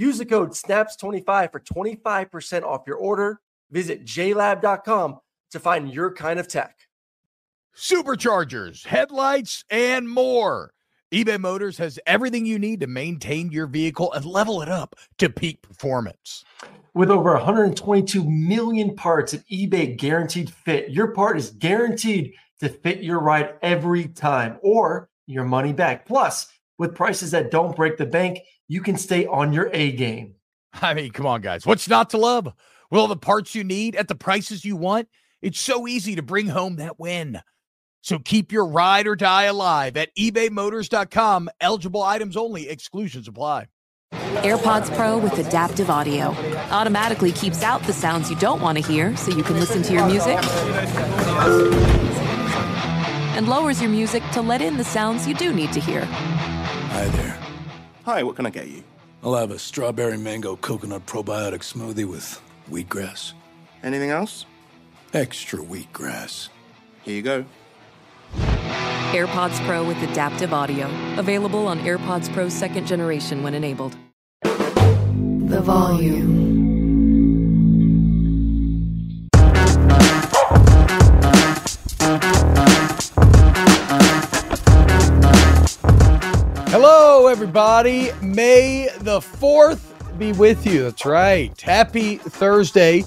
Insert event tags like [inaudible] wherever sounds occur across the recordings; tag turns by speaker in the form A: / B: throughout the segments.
A: Use the code SNAPS25 for 25% off your order. Visit jlab.com to find your kind of tech.
B: Superchargers, headlights, and more. eBay Motors has everything you need to maintain your vehicle and level it up to peak performance.
A: With over 122 million parts at eBay Guaranteed Fit, your part is guaranteed to fit your ride every time or your money back. Plus, with prices that don't break the bank, you can stay on your A game.
B: I mean, come on, guys. What's not to love? With all the parts you need at the prices you want, it's so easy to bring home that win. So keep your ride or die alive at ebaymotors.com. Eligible items only, exclusions apply.
C: AirPods Pro with adaptive audio automatically keeps out the sounds you don't want to hear so you can listen to your music and lowers your music to let in the sounds you do need to hear.
D: Hi there.
E: Hi, what can I get you?
D: I'll have a strawberry mango coconut probiotic smoothie with wheatgrass.
E: Anything else?
D: Extra wheatgrass.
E: Here you go.
C: AirPods Pro with adaptive audio. Available on AirPods Pro second generation when enabled.
F: The volume.
B: Everybody. May the 4th be with you. That's right. Happy Thursday.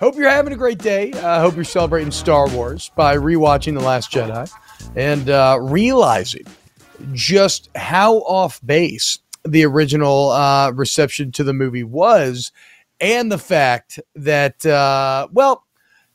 B: Hope you're having a great day. I uh, hope you're celebrating Star Wars by rewatching The Last Jedi and uh, realizing just how off base the original uh, reception to the movie was, and the fact that, uh, well,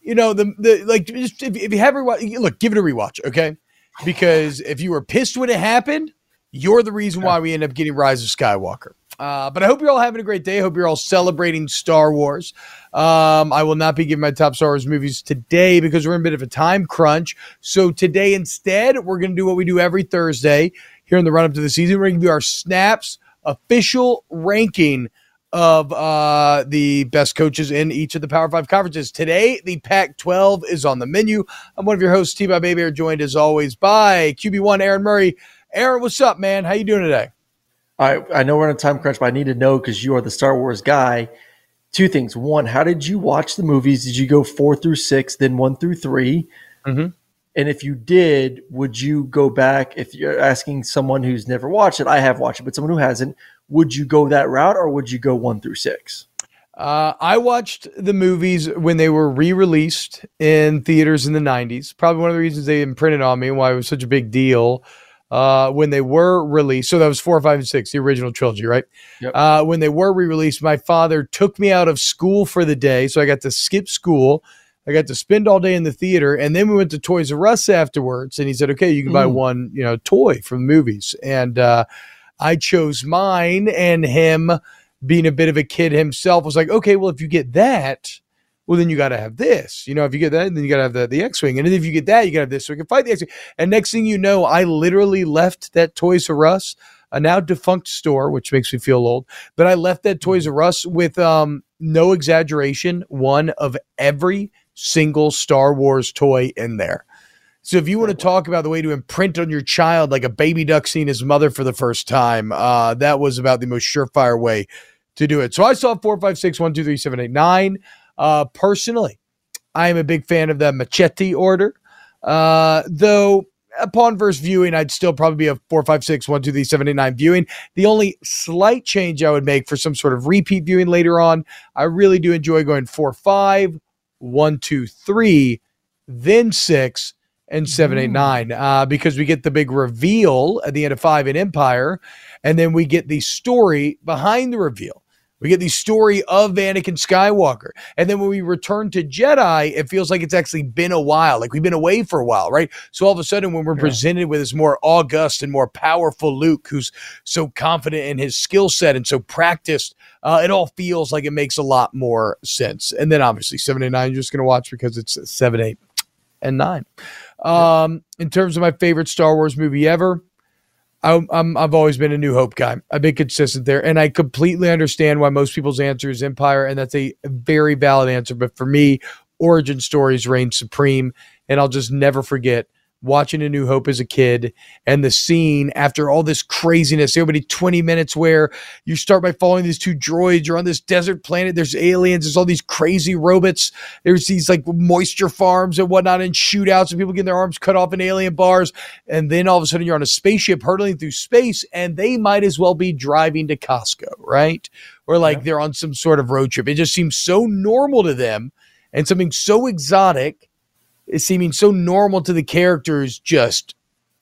B: you know, the the like if, if you have rewatch, look, give it a rewatch, okay? Because if you were pissed when it happened, you're the reason why we end up getting Rise of Skywalker. Uh, but I hope you're all having a great day. I hope you're all celebrating Star Wars. Um, I will not be giving my top Star Wars movies today because we're in a bit of a time crunch. So today, instead, we're going to do what we do every Thursday here in the run up to the season. We're going to do our snaps official ranking of uh, the best coaches in each of the Power Five conferences. Today, the Pac 12 is on the menu. I'm one of your hosts, T. Bob Baby, are joined as always by QB1 Aaron Murray. Aaron, what's up, man? How you doing today?
A: I I know we're in a time crunch, but I need to know because you are the Star Wars guy. Two things. One, how did you watch the movies? Did you go four through six, then one through 3
B: mm-hmm.
A: And if you did, would you go back? If you're asking someone who's never watched it, I have watched it, but someone who hasn't, would you go that route or would you go one through six?
B: Uh, I watched the movies when they were re-released in theaters in the '90s. Probably one of the reasons they imprinted on me and why it was such a big deal uh, when they were released. So that was four, five, and six, the original trilogy, right?
A: Yep.
B: Uh, when they were re released, my father took me out of school for the day. So I got to skip school. I got to spend all day in the theater. And then we went to Toys R Us afterwards. And he said, okay, you can buy mm. one, you know, toy from the movies. And uh, I chose mine. And him being a bit of a kid himself was like, okay, well, if you get that, well, then you got to have this. You know, if you get that, then you got to have the, the X Wing. And if you get that, you got to have this. So we can fight the X Wing. And next thing you know, I literally left that Toys R Us, a now defunct store, which makes me feel old. But I left that Toys R Us with um, no exaggeration, one of every single Star Wars toy in there. So if you want to talk about the way to imprint on your child like a baby duck seeing his mother for the first time, uh, that was about the most surefire way to do it. So I saw four, five, six, one, two, three, seven, eight, nine. Uh, personally, I am a big fan of the machete order. Uh, though upon first viewing, I'd still probably be a four, five, six, one, two, three, seven, eight, nine viewing. The only slight change I would make for some sort of repeat viewing later on, I really do enjoy going four, five, one, two, three, then six, and seven, eight, nine, uh, because we get the big reveal at the end of five in Empire, and then we get the story behind the reveal We get the story of Anakin Skywalker. And then when we return to Jedi, it feels like it's actually been a while. Like we've been away for a while, right? So all of a sudden, when we're yeah. presented with this more august and more powerful Luke, who's so confident in his skill set and so practiced, uh, it all feels like it makes a lot more sense. And then obviously, 7 and 9, you're just going to watch because it's 7, 8, and 9. Um, in terms of my favorite Star Wars movie ever, I'm, I'm I've always been a New Hope guy. I've been consistent there, and I completely understand why most people's answer is Empire, and that's a very valid answer. But for me, origin stories reign supreme, and I'll just never forget watching A New Hope as a kid and the scene after all this craziness, everybody 20 minutes where you start by following these two droids. You're on this desert planet. There's aliens. There's all these crazy robots. There's these like moisture farms and whatnot and shootouts and people getting their arms cut off in alien bars. And then all of a sudden you're on a spaceship hurtling through space and they might as well be driving to Costco, right? Or like yeah. they're on some sort of road trip. It just seems so normal to them and something so exotic seeming so normal to the characters just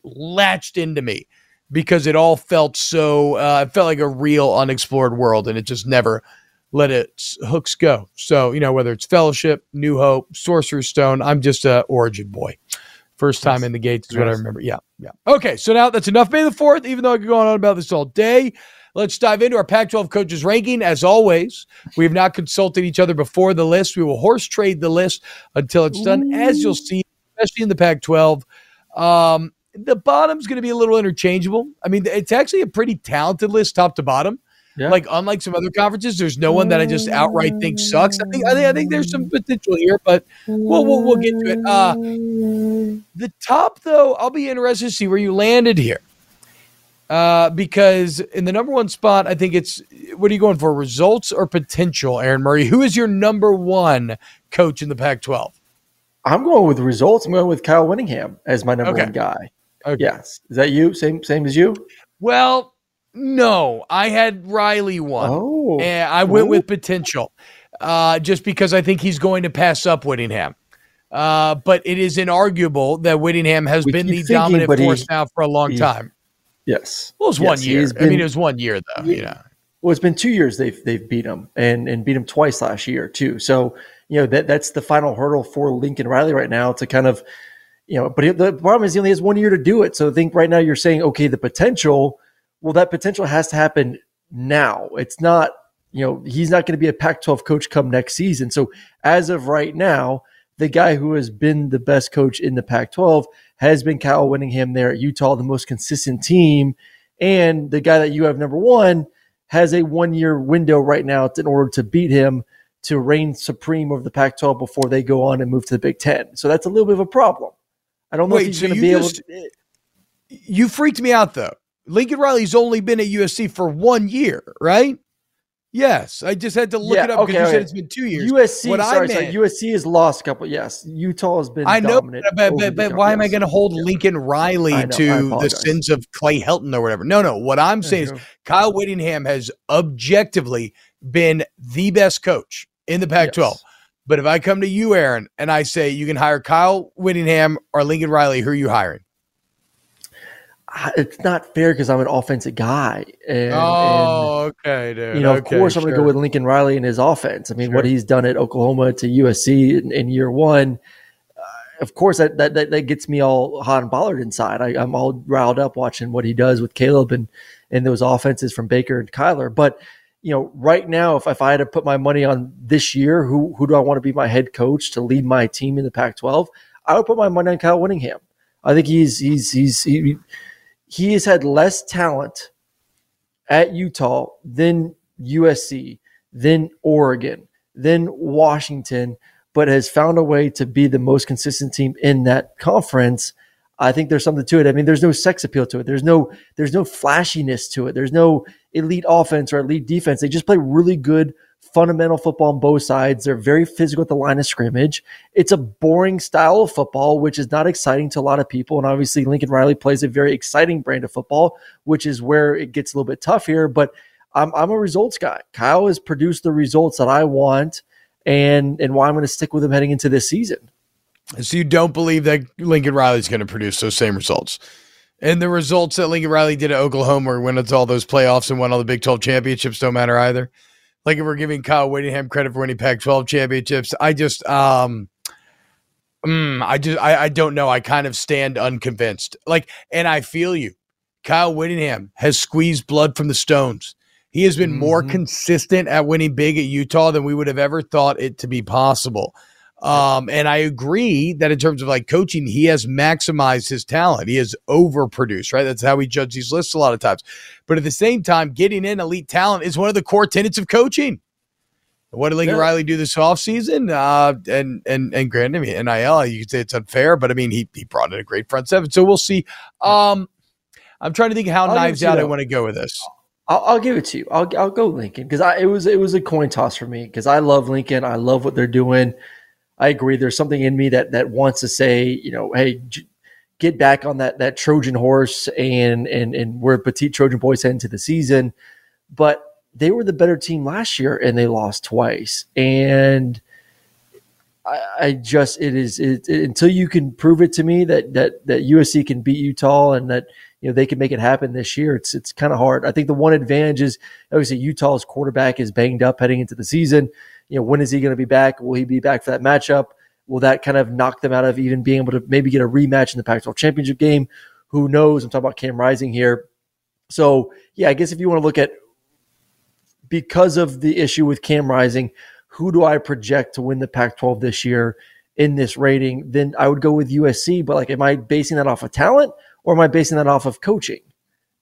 B: latched into me because it all felt so uh, it felt like a real unexplored world and it just never let its hooks go. So you know whether it's fellowship new hope sorcerer's stone i'm just a origin boy. First time yes. in the gates is yes. what i remember. Yeah yeah. Okay so now that's enough may the fourth even though i could go on about this all day Let's dive into our Pac 12 coaches ranking. As always, we have not consulted each other before the list. We will horse trade the list until it's done, Ooh. as you'll see, especially in the Pac 12. Um, the bottom's going to be a little interchangeable. I mean, it's actually a pretty talented list, top to bottom. Yeah. Like unlike some other conferences, there's no one that I just outright think sucks. I think I think, I think there's some potential here, but we'll, we'll we'll get to it. Uh, the top though, I'll be interested to see where you landed here uh, because in the number one spot, I think it's what are you going for? Results or potential, Aaron Murray? Who is your number one coach in the Pac 12?
A: I'm going with results. I'm going with Kyle Whittingham as my number okay. one guy. Okay. Yes. Is that you? Same same as you?
B: Well, no. I had Riley one. Oh. And I went Ooh. with potential. Uh, just because I think he's going to pass up Whittingham. Uh, but it is inarguable that Whittingham has we been the thinking, dominant force now for a long time.
A: Yes.
B: Well, it was
A: yes,
B: one year. Been, I mean, it was one year though. You know.
A: Well, it's been two years they've they've beat him and and beat him twice last year too. So you know that that's the final hurdle for Lincoln Riley right now to kind of you know. But the problem is he only has one year to do it. So I think right now you're saying okay, the potential. Well, that potential has to happen now. It's not you know he's not going to be a Pac-12 coach come next season. So as of right now, the guy who has been the best coach in the Pac-12 has been Kyle Whittingham there at Utah, the most consistent team. And the guy that you have number one has a one year window right now in order to beat him to reign supreme over the Pac 12 before they go on and move to the Big Ten. So that's a little bit of a problem. I don't know Wait, if he's so going to be just, able to.
B: You freaked me out though. Lincoln Riley's only been at USC for one year, right? Yes, I just had to look yeah, it up because okay, you okay. said it's been two years.
A: USC, what sorry, meant, sorry, USC has lost a couple. Yes, Utah has been. I know, but,
B: but, but why am I going to hold Lincoln Riley know, to the sins of Clay Helton or whatever? No, no. What I'm saying is Kyle Whittingham has objectively been the best coach in the Pac-12. Yes. But if I come to you, Aaron, and I say you can hire Kyle Whittingham or Lincoln Riley, who are you hiring?
A: it's not fair because I'm an offensive guy. And,
B: oh, and, okay, dude.
A: You know,
B: okay,
A: of course, sure. I'm going to go with Lincoln Riley and his offense. I mean, sure. what he's done at Oklahoma to USC in, in year one, uh, of course, that, that, that that gets me all hot and bothered inside. I, am all riled up watching what he does with Caleb and and those offenses from Baker and Kyler. But you know, right now, if, if I had to put my money on this year, who who do I want to be my head coach to lead my team in the Pac-12? I would put my money on Kyle Whittingham. I think he's he's he's he, he has had less talent at Utah then USC, then Oregon, then Washington, but has found a way to be the most consistent team in that conference. I think there's something to it. I mean, there's no sex appeal to it. There's no there's no flashiness to it. There's no elite offense or elite defense. They just play really good fundamental football on both sides. They're very physical at the line of scrimmage. It's a boring style of football, which is not exciting to a lot of people. And obviously, Lincoln Riley plays a very exciting brand of football, which is where it gets a little bit tough here. But I'm, I'm a results guy. Kyle has produced the results that I want and, and why I'm going to stick with him heading into this season.
B: So you don't believe that Lincoln Riley is going to produce those same results? And the results that Lincoln Riley did at Oklahoma, where went into all those playoffs and won all the Big 12 championships, don't matter either. Like if we're giving Kyle Whittingham credit for winning Pac-12 championships, I just um mm, I just I, I don't know. I kind of stand unconvinced. Like, and I feel you. Kyle Whittingham has squeezed blood from the stones. He has been mm-hmm. more consistent at winning big at Utah than we would have ever thought it to be possible. Um, and I agree that in terms of like coaching, he has maximized his talent. He has overproduced, right? That's how we judge these lists a lot of times. But at the same time, getting in elite talent is one of the core tenets of coaching. What did Lincoln yeah. Riley do this offseason? Uh, and and and granted, I mean, NIL, you could say it's unfair, but I mean, he he brought in a great front seven. So we'll see. Um, I'm trying to think how I'll knives out I want to go with this.
A: I'll, I'll, give it to you. I'll I'll go Lincoln because I it was it was a coin toss for me because I love Lincoln. I love what they're doing. I agree. There's something in me that that wants to say, you know, hey, get back on that that Trojan horse and and and we're petite Trojan boys head into the season. But they were the better team last year and they lost twice. And I, I just it is it, it, until you can prove it to me that that that USC can beat Utah and that you know they can make it happen this year. It's it's kind of hard. I think the one advantage is obviously Utah's quarterback is banged up heading into the season you know, when is he going to be back? Will he be back for that matchup? Will that kind of knock them out of even being able to maybe get a rematch in the Pac 12 championship game? Who knows? I'm talking about Cam Rising here. So, yeah, I guess if you want to look at because of the issue with Cam Rising, who do I project to win the Pac 12 this year in this rating? Then I would go with USC. But, like, am I basing that off of talent or am I basing that off of coaching?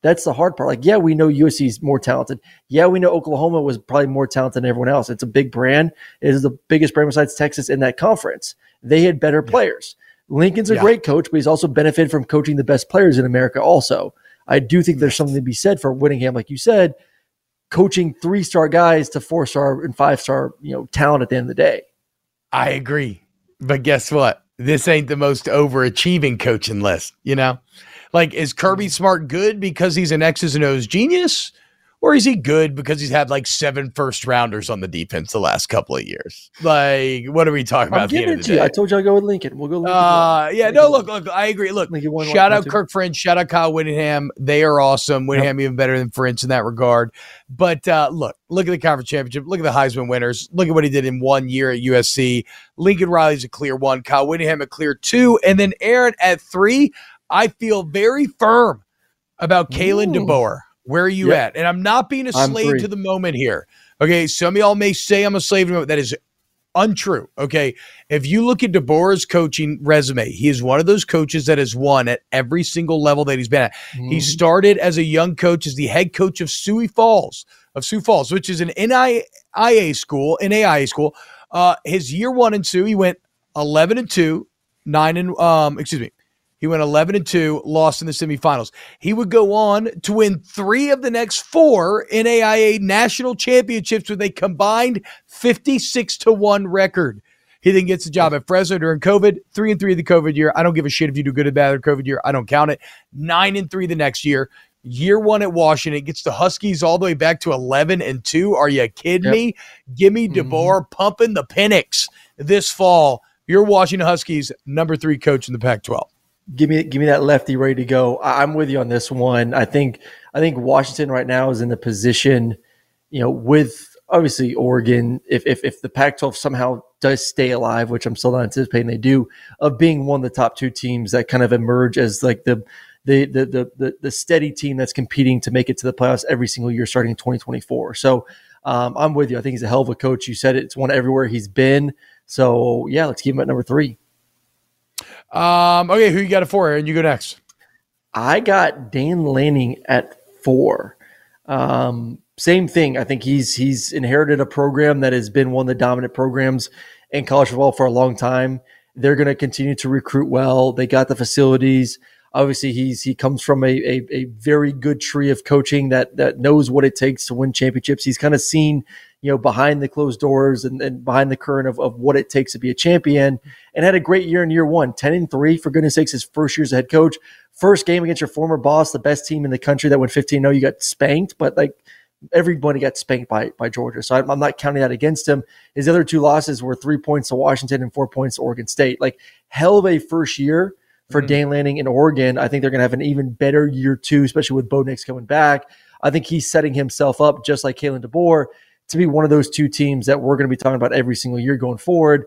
A: That's the hard part. Like, yeah, we know USC is more talented. Yeah, we know Oklahoma was probably more talented than everyone else. It's a big brand. It is the biggest brand besides Texas in that conference. They had better players. Lincoln's a yeah. great coach, but he's also benefited from coaching the best players in America. Also, I do think there's something to be said for Whittingham, like you said, coaching three star guys to four star and five star, you know, talent at the end of the day.
B: I agree, but guess what? This ain't the most overachieving coaching list. You know, like, is Kirby Smart good because he's an X's and O's genius? Or is he good because he's had like seven first rounders on the defense the last couple of years? Like, what are we talking about? I'm
A: giving it to you. I told you I'll go with Lincoln. We'll go. Lincoln
B: uh, yeah, Lincoln no, look, look, I agree. Look, one, shout one, out two. Kirk Ferentz, shout out Kyle Whittingham. They are awesome. Whittingham yep. even better than Ferentz in that regard. But uh, look, look at the conference championship. Look at the Heisman winners. Look at what he did in one year at USC. Lincoln Riley's a clear one. Kyle Whittingham a clear two, and then Aaron at three. I feel very firm about Kalen DeBoer. Where are you yep. at? And I'm not being a slave to the moment here. Okay. Some of y'all may say I'm a slave to the moment. That is untrue. Okay. If you look at DeBoer's coaching resume, he is one of those coaches that has won at every single level that he's been at. Mm-hmm. He started as a young coach as the head coach of Sioux Falls, of Sioux Falls, which is an NIA school, NAIA school. Uh, his year one in Sioux, he went 11 and 2, 9 and, um, excuse me, he went 11 and 2, lost in the semifinals. He would go on to win three of the next four NAIA national championships with a combined 56 to 1 record. He then gets a job at Fresno during COVID, three and three the COVID year. I don't give a shit if you do good or bad or COVID year. I don't count it. Nine and three the next year. Year one at Washington gets the Huskies all the way back to 11 and two. Are you kidding yep. me? Give me mm-hmm. DeBoer pumping the Penix this fall. You're Washington Huskies number three coach in the Pac 12
A: give me give me that lefty ready to go. I'm with you on this one. I think I think Washington right now is in the position, you know, with obviously Oregon, if if, if the Pac-12 somehow does stay alive, which I'm still not anticipating they do, of being one of the top two teams that kind of emerge as like the the the the the, the steady team that's competing to make it to the playoffs every single year starting in 2024. So um, I'm with you. I think he's a hell of a coach. You said it, it's one everywhere he's been. So yeah, let's keep him at number three.
B: Um, okay, who you got it for? And you go next.
A: I got Dan Lanning at four. Um, same thing. I think he's he's inherited a program that has been one of the dominant programs in college football for a long time. They're going to continue to recruit well. They got the facilities. Obviously, he's he comes from a, a, a very good tree of coaching that that knows what it takes to win championships. He's kind of seen you know, behind the closed doors and, and behind the current of, of what it takes to be a champion and had a great year in year one, 10 and three, for goodness sakes, his first year as a head coach. First game against your former boss, the best team in the country that went 15 0, you got spanked, but like everybody got spanked by, by Georgia. So I'm, I'm not counting that against him. His other two losses were three points to Washington and four points to Oregon State. Like hell of a first year for mm-hmm. Dan Lanning in Oregon. I think they're going to have an even better year two, especially with Bo Nix coming back. I think he's setting himself up just like Kalen DeBoer to be one of those two teams that we're going to be talking about every single year going forward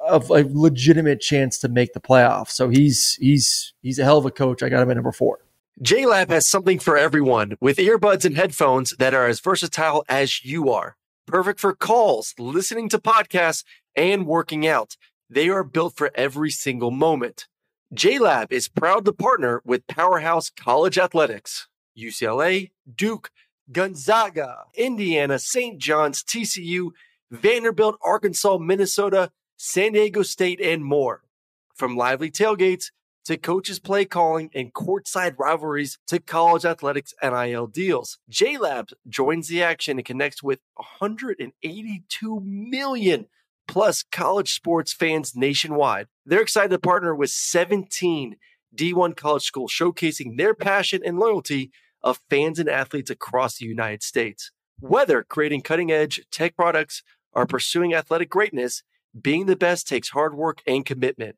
A: of a legitimate chance to make the playoffs. So he's he's he's a hell of a coach. I got him at number four. JLab has something for everyone with earbuds and headphones that are as versatile as you are. Perfect for calls, listening to podcasts, and working out. They are built for every single moment. JLab is proud to partner with Powerhouse College Athletics, UCLA, Duke, Gonzaga, Indiana, St. John's, TCU, Vanderbilt, Arkansas, Minnesota, San Diego State, and more. From lively tailgates to coaches play calling and courtside rivalries to college athletics NIL deals. JLabs joins the action and connects with 182 million plus college sports fans nationwide. They're excited to partner with 17 D1 college schools showcasing their passion and loyalty of fans and athletes across the United States. Whether creating cutting edge tech products or pursuing athletic greatness, being the best takes hard work and commitment.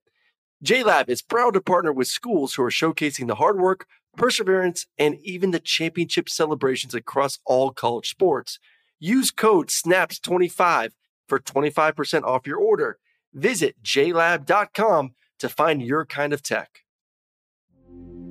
A: JLab is proud to partner with schools who are showcasing the hard work, perseverance, and even the championship celebrations across all college sports. Use code SNAPS25 for 25% off your order. Visit jlab.com to find your kind of tech.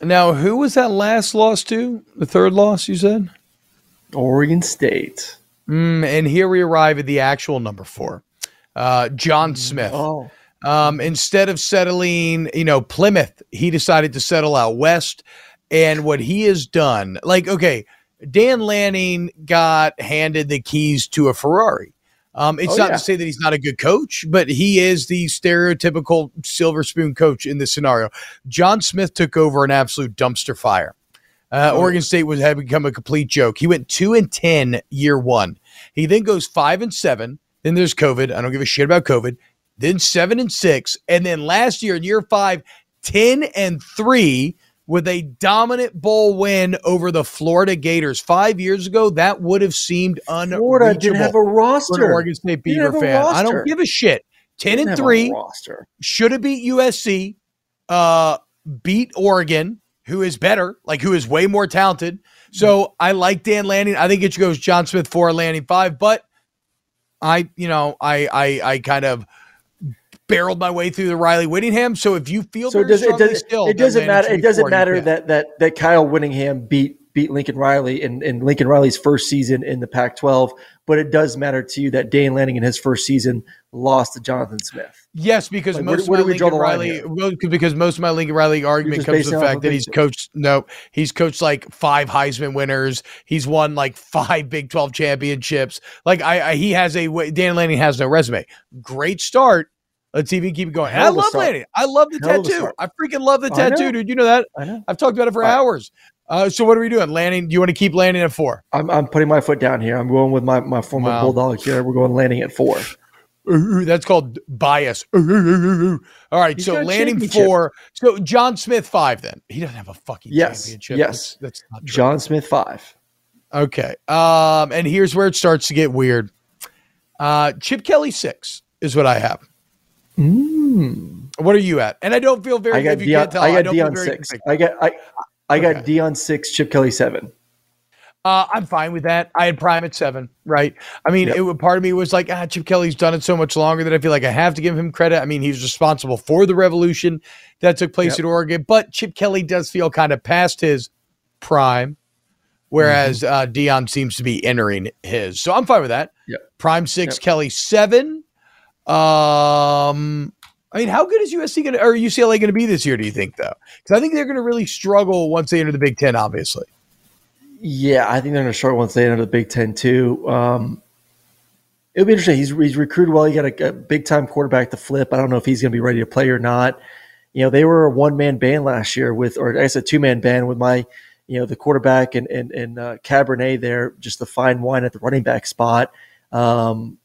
B: Now, who was that last loss to? The third loss, you said?
A: Oregon State.
B: Mm, and here we arrive at the actual number four uh, John mm, Smith.
A: Oh.
B: Um, instead of settling, you know, Plymouth, he decided to settle out west. And what he has done, like, okay, Dan Lanning got handed the keys to a Ferrari. Um, it's oh, not yeah. to say that he's not a good coach, but he is the stereotypical silver spoon coach in this scenario. John Smith took over an absolute dumpster fire. Uh, oh. Oregon State was had become a complete joke. He went two and ten year one. He then goes five and seven then there's COVID. I don't give a shit about COVID. Then seven and six. And then last year in year five, 10 and three with a dominant bowl win over the Florida Gators. Five years ago, that would have seemed unreachable. Florida
A: didn't have a roster.
B: Oregon State Beaver fan. I don't give a shit. 10 and three. Should have beat USC. Uh, beat Oregon, who is better, like who is way more talented. So I like Dan Lanning. I think it goes John Smith four, Lanning five, but I, you know, I, I, I kind of barreled my way through the Riley Whittingham. So if you feel
A: so, does, it, does, still, it doesn't matter. It doesn't matter that that that Kyle Whittingham beat beat Lincoln Riley in, in Lincoln Riley's first season in the Pac-12, but it does matter to you that Dan Lanning in his first season lost to Jonathan Smith.
B: Yes, because like, most where, where of my Lincoln Riley, well, because most of my Lincoln Riley argument comes to the fact that he's coached. No, he's coached like five Heisman winners. He's won like five Big Twelve championships. Like I, I he has a Dan Lanning has no resume. Great start. Let's he keep going. I love Lanning. I love the Hell tattoo. I freaking love the tattoo, dude. You know that? I know. I've talked about it for hours. Uh, so what are we doing? Lanning? Do you want to keep Lanning at four?
A: I'm, I'm putting my foot down here. I'm going with my, my former wow. bulldog here. We're going Lanning at four.
B: That's called bias. All right, He's so Lanning four. So John Smith five. Then he doesn't have a fucking
A: yes,
B: championship.
A: Yes, that's, that's John Smith five.
B: Okay, um, and here's where it starts to get weird. Uh, Chip Kelly six. is what I have. What are you at? And I don't feel very.
A: I got
B: if you can't
A: Deion,
B: tell,
A: I got
B: feel Deion
A: six.
B: convicted.
A: I got I I got
B: Okay.
A: Deion six, Chip Kelly seven.
B: Uh, I'm fine with that. I had Prime at seven, right? I mean,
A: Yep.
B: it would part of me was like, ah, Chip Kelly's done it so much longer that I feel like I have to give him credit. I mean, he's responsible for the revolution that took place
A: Yep.
B: at Oregon, but Chip Kelly does feel kind of past his prime, whereas
A: Mm-hmm.
B: uh, Deion seems to be entering his. So I'm fine with that.
A: Yep.
B: Prime six. Kelly seven. Um, I mean, how good is USC going to or UCLA going to be this year? Do you think though? Because I think they're going to really struggle once they enter the Big Ten. Obviously.
A: Yeah, I think they're going to struggle once they enter the Big Ten too. Um, it'll be interesting. He's, he's recruited well. He got a, a big time quarterback to flip. I don't know if he's going to be ready to play or not. You know, they were a one man band last year with, or I guess a two man band with my, you know, the quarterback and and and uh, Cabernet there, just the fine wine at the running back spot. Um,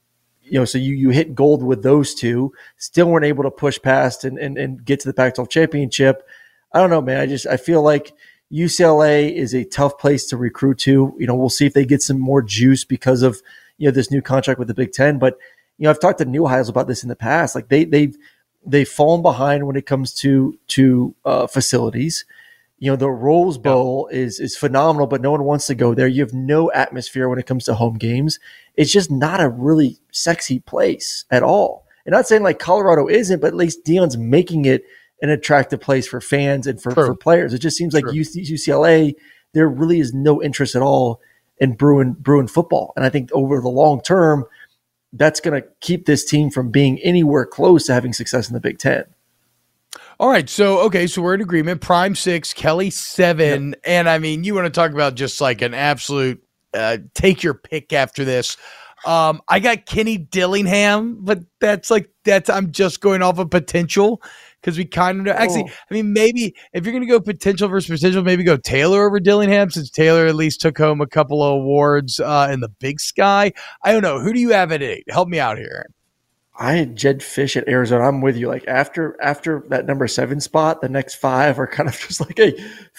A: you know, so you you hit gold with those two. Still weren't able to push past and and, and get to the Pac-12 championship. I don't know, man. I just I feel like UCLA is a tough place to recruit to. You know, we'll see if they get some more juice because of you know this new contract with the Big Ten. But you know, I've talked to Newhiles about this in the past. Like they they've they've fallen behind when it comes to to uh, facilities. You know, the Rose Bowl is is phenomenal, but no one wants to go there. You have no atmosphere when it comes to home games. It's just not a really sexy place at all. And not saying like Colorado isn't, but at least Deion's making it an attractive place for fans and for,
B: True.
A: for players. It just seems like. UC, UCLA, there really is no interest at all in Bruin Bruin football. And I think over the long term, that's going to keep this team from being anywhere close to having success in the Big Ten.
B: All right. So, okay. So we're in agreement. Prime six, Kelly seven. And I mean, you want to talk about just like an absolute uh, take your pick after this. Um, I got Kenny Dillingham, but that's like, that's, I'm just going off of potential because we kind of know. Actually,
A: Oh.
B: I mean, maybe if you're going to go potential versus potential, maybe go Taylor over Dillingham since Taylor at least took home a couple of awards uh, in the big sky. I don't know. Who do you have at eight? Help me out here.
A: I had Jedd Fisch at Arizona. I'm with you. Like after after that number seven spot, the next five are kind of [laughs] just like, hey,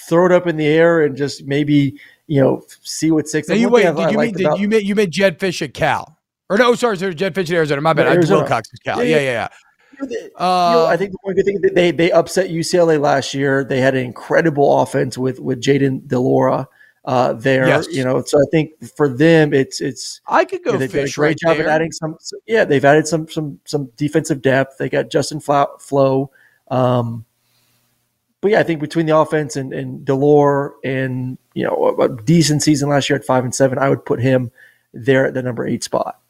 A: throw it up in the air and just maybe you know see what six.
B: Now you wait.
A: I-
B: Did
A: I
B: you mean did
A: about-
B: you meant you meant Jedd Fisch at Cal? Or no, sorry, sorry, Jedd Fisch at Arizona. My bad.
A: Yeah,
B: I
A: Arizona.
B: Wilcox at Cal.
A: Yeah,
B: Yeah,
A: yeah.
B: yeah,
A: You know,
B: yeah.
A: you know,
B: Uh,
A: I think the one good thing that they they upset UCLA last year. They had an incredible offense with with Jayden de Laura uh, there.
B: Yes.
A: You know, so I think for them, it's it's
B: I could go
A: yeah, they did a
B: Fisch
A: great
B: right
A: job
B: there.
A: at adding some. Yeah, they've added some some some defensive depth. They got Justin. Flowe. Um, but yeah, I think between the offense and, and Delore and you know a, a decent season last year at five and seven, I would put him there at the number eight spot.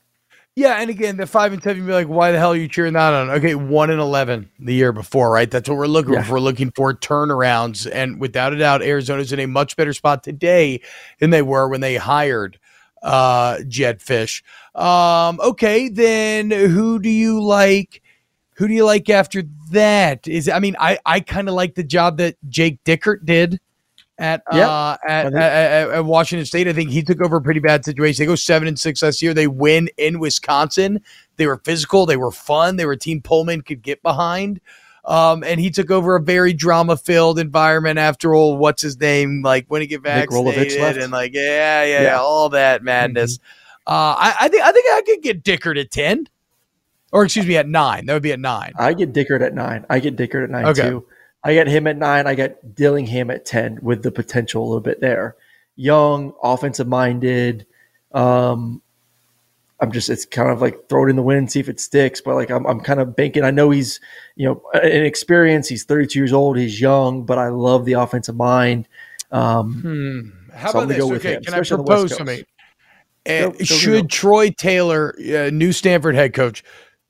B: Yeah, and again, the five and seven, you'd be like, why the hell are you cheering that on? Okay, one and eleven the year before, right? That's what we're looking
A: Yeah.
B: for. We're looking for turnarounds, and without a doubt, Arizona's in a much better spot today than they were when they hired uh Jedd Fisch. Um, okay, then who do you like? Who do you like after that? Is I mean, I I kind of like the job that Jake Dickert did at
A: Yeah,
B: uh at,
A: think-
B: at, at Washington State. I think he took over a pretty bad situation. They go seven and six last year. They win in Wisconsin. They were physical. They were fun. They were a team Pullman could get behind. Um, and he took over a very drama filled environment after all. What's his name? Like when he get vaccinated and like yeah, yeah, yeah,
A: Yeah.
B: all that madness. Uh, I, I think I think I could get Dickert at ten, or excuse me, at nine. That would be at nine.
A: I get Dickert at nine. I get Dickert at nine
B: Okay.
A: too. I get him at nine. I get Dillingham at ten with the potential a little bit there. Young, offensive minded. Um, I'm just it's kind of like throw it in the wind, see if it sticks. But like I'm I'm kind of banking. I know he's you know an experience. He's 32 years old. He's young, but I love the offensive mind. Um,
B: Hmm. How
A: So
B: about this?
A: go with
B: okay,
A: him,
B: can I
A: especially on the West
B: propose something?
A: Go-
B: Uh,
A: go,
B: should. Troy Taylor, uh, new Stanford head coach,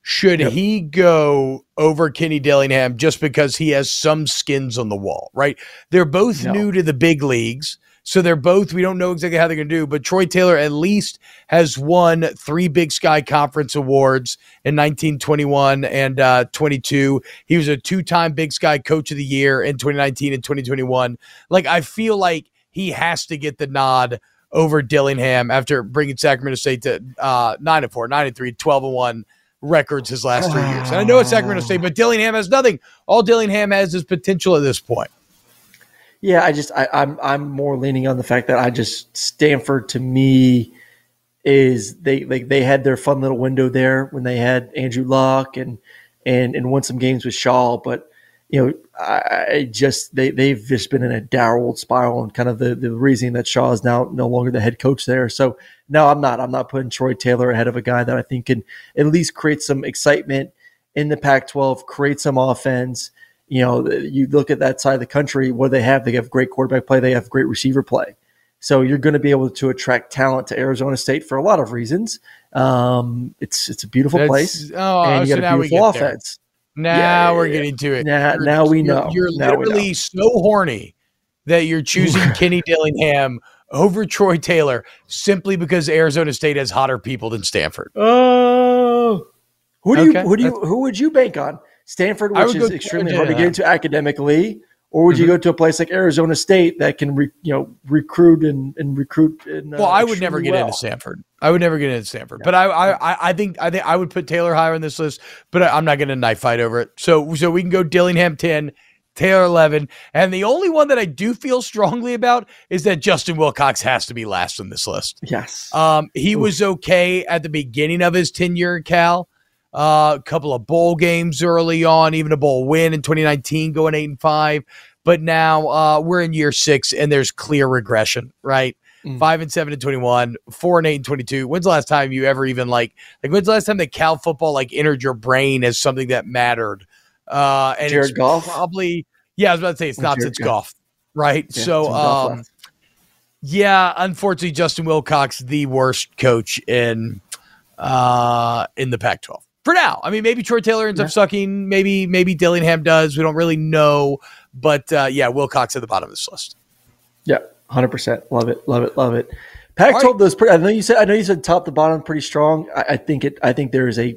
B: should
A: Yep.
B: he go over Kenny Dillingham just because he has some skins on the wall? Right? They're both
A: No.
B: new to the big leagues. So they're both, we don't know exactly how they're going to do, but Troy Taylor at least has won three Big Sky Conference awards in 1921 and uh, 22. He was a two time Big Sky Coach of the Year in 2019 and 2021. Like, I feel like he has to get the nod over Dillingham after bringing Sacramento State to uh, 9 and 4, 9 and 3, 12 and 1 records his last three years. And I know it's Sacramento State, but Dillingham has nothing. All Dillingham has is potential at this point.
A: Yeah, I just I, I'm I'm more leaning on the fact that I just Stanford to me is they like they had their fun little window there when they had Andrew Luck and and and won some games with Shaw, but you know, I, just they they've just been in a downward spiral, and kind of the the reason that Shaw is now no longer the head coach there. So no, I'm not. I'm not putting Troy Taylor ahead of a guy that I think can at least create some excitement in the Pac-12, create some offense. You know, you look at that side of the country. What do they have? They have great quarterback play. They have great receiver play. So you're going to be able to attract talent to Arizona State for a lot of reasons. Um, it's it's a beautiful
B: That's-
A: place,
B: oh,
A: and you
B: so
A: got a beautiful
B: get there. Now
A: Yeah,
B: we're getting to it.
A: Now-
B: You're-
A: now we know.
B: You're, literally so horny that you're choosing [laughs] Kenny Dillingham over Troy Taylor simply because Arizona State has hotter people than Stanford.
A: Oh, who do you who do you who would you bank on? Stanford, which
B: would
A: is extremely hard to get into academically, or would you
B: Mhm.
A: go to a place like Arizona State that can re, you know recruit and, and recruit? And, uh,
B: Well, I would never get
A: well?
B: into Stanford. I would never get into Stanford. But I, I, I- think, I think I would put Taylor higher on this list. But I, I'm not going to knife fight over it. So, so we can go Dillingham ten, Taylor eleven, and the only one that I do feel strongly about is that Justin Wilcox has to be last on this list.
A: Yes.
B: Um, he was okay at the beginning of his tenure at Cal. Uh, a couple of bowl games early on, even a bowl win in 2019, going eight and five. But now uh, we're in year six, and there's clear regression, right?
A: Mm.
B: Five and seven and 21, four and eight and 22. When's the last time you ever even like, like, when's the last time that Cal football like entered your brain as something that mattered? Uh, and
A: Jared
B: it's
A: Goff?
B: probably, yeah, I was about to say it's
A: Or
B: not
A: Jared
B: since
A: Goff,
B: right?
A: Yeah,
B: so, um, yeah, unfortunately, Justin Wilcox, the worst coach in uh in the Pac-12 for now. I mean, maybe Troy Taylor ends
A: Yeah.
B: up sucking. Maybe maybe Dillingham does. We don't really know, but uh, yeah, Wilcox at the bottom of this list.
A: Yeah, hundred percent. Love it. Love it. Love it. Pac
B: All
A: told those. Pretty, I know you said. I know you said top to bottom pretty strong. I, I think it. I think there is a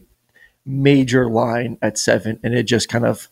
A: major line at seven, and it just kind of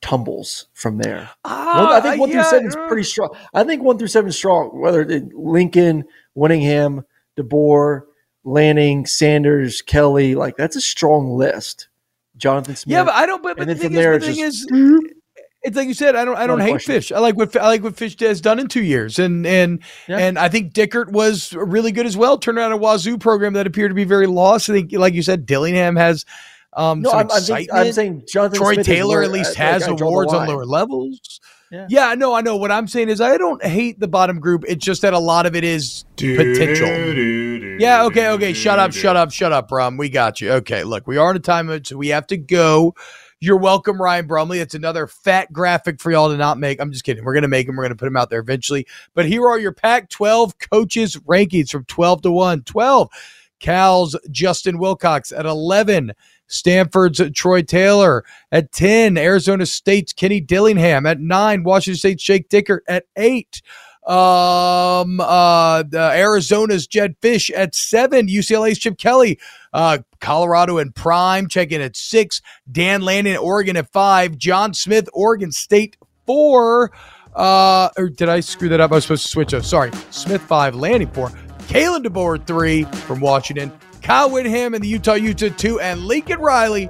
A: tumbles from there. One- I think one
B: yeah,
A: through seven is pretty strong. I think one through seven is strong. Whether it, Lincoln, Whittingham, DeBoer, Lanning, Sanders, Kelly, like that's a strong list. Jonathan Smith.
B: Yeah, but I don't. But, but the thing, is, the
A: it's
B: thing
A: just
B: is, [laughs] it's like you said. I don't. I don't hate
A: question.
B: Fisch. I like what I like what Fisch has done in two years, and and
A: Yeah.
B: and I think Dickert was really good as well. Turned around a Wazzu program that appeared to be very lost. I think, like you said, Dillingham has um,
A: no,
B: some
A: I'm, I think, I'm saying Jonathan
B: Troy
A: Smith is
B: Taylor
A: where
B: at least
A: I- I-
B: has
A: I
B: awards on lower levels.
A: Yeah.
B: Yeah, no, I know. What I'm saying is, I don't hate the bottom group. It's just that a lot of it is potential. Yeah, okay, okay. Shut up, shut up, shut up, Brum. We got you. Okay, look, we are in a time so we have to go. You're welcome, Ryan Brumley. It's another fat graphic for y'all to not make. I'm just kidding. We're going to make them. We're going to put them out there eventually. But here are your Pac 12 coaches rankings from 12 to 1. 12, Cal's Justin Wilcox at 11. Stanford's Troy Taylor at 10. Arizona State's Kenny Dillingham at 9. Washington State's Jake Dickert at 8. Um, uh, Arizona's Jedd Fisch at 7. UCLA's Chip Kelly. Uh, Colorado and Prime check in at 6. Dan Lanning, Oregon at 5. John Smith, Oregon State 4. Uh, or did I screw that up? I was supposed to switch up. Sorry. Smith 5, Lanning 4. Kalen DeBoer 3 from Washington. Kyle Whittingham and the Utah Utah 2. And Lincoln Riley,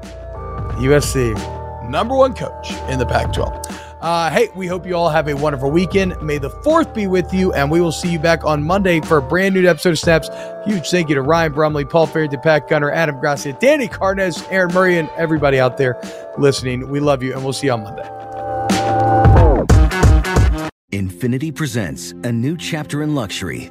B: USC, number one coach in the Pac 12. Uh, hey, we hope you all have a wonderful weekend. May the 4th be with you, and we will see you back on Monday for a brand new episode of Snaps. Huge thank you to Ryan Brumley, Paul Farrington, Pat Gunner, Adam Gracia, Danny Carnes, Aaron Murray, and everybody out there listening. We love you, and we'll see you on Monday.
G: Infiniti presents a new chapter in luxury,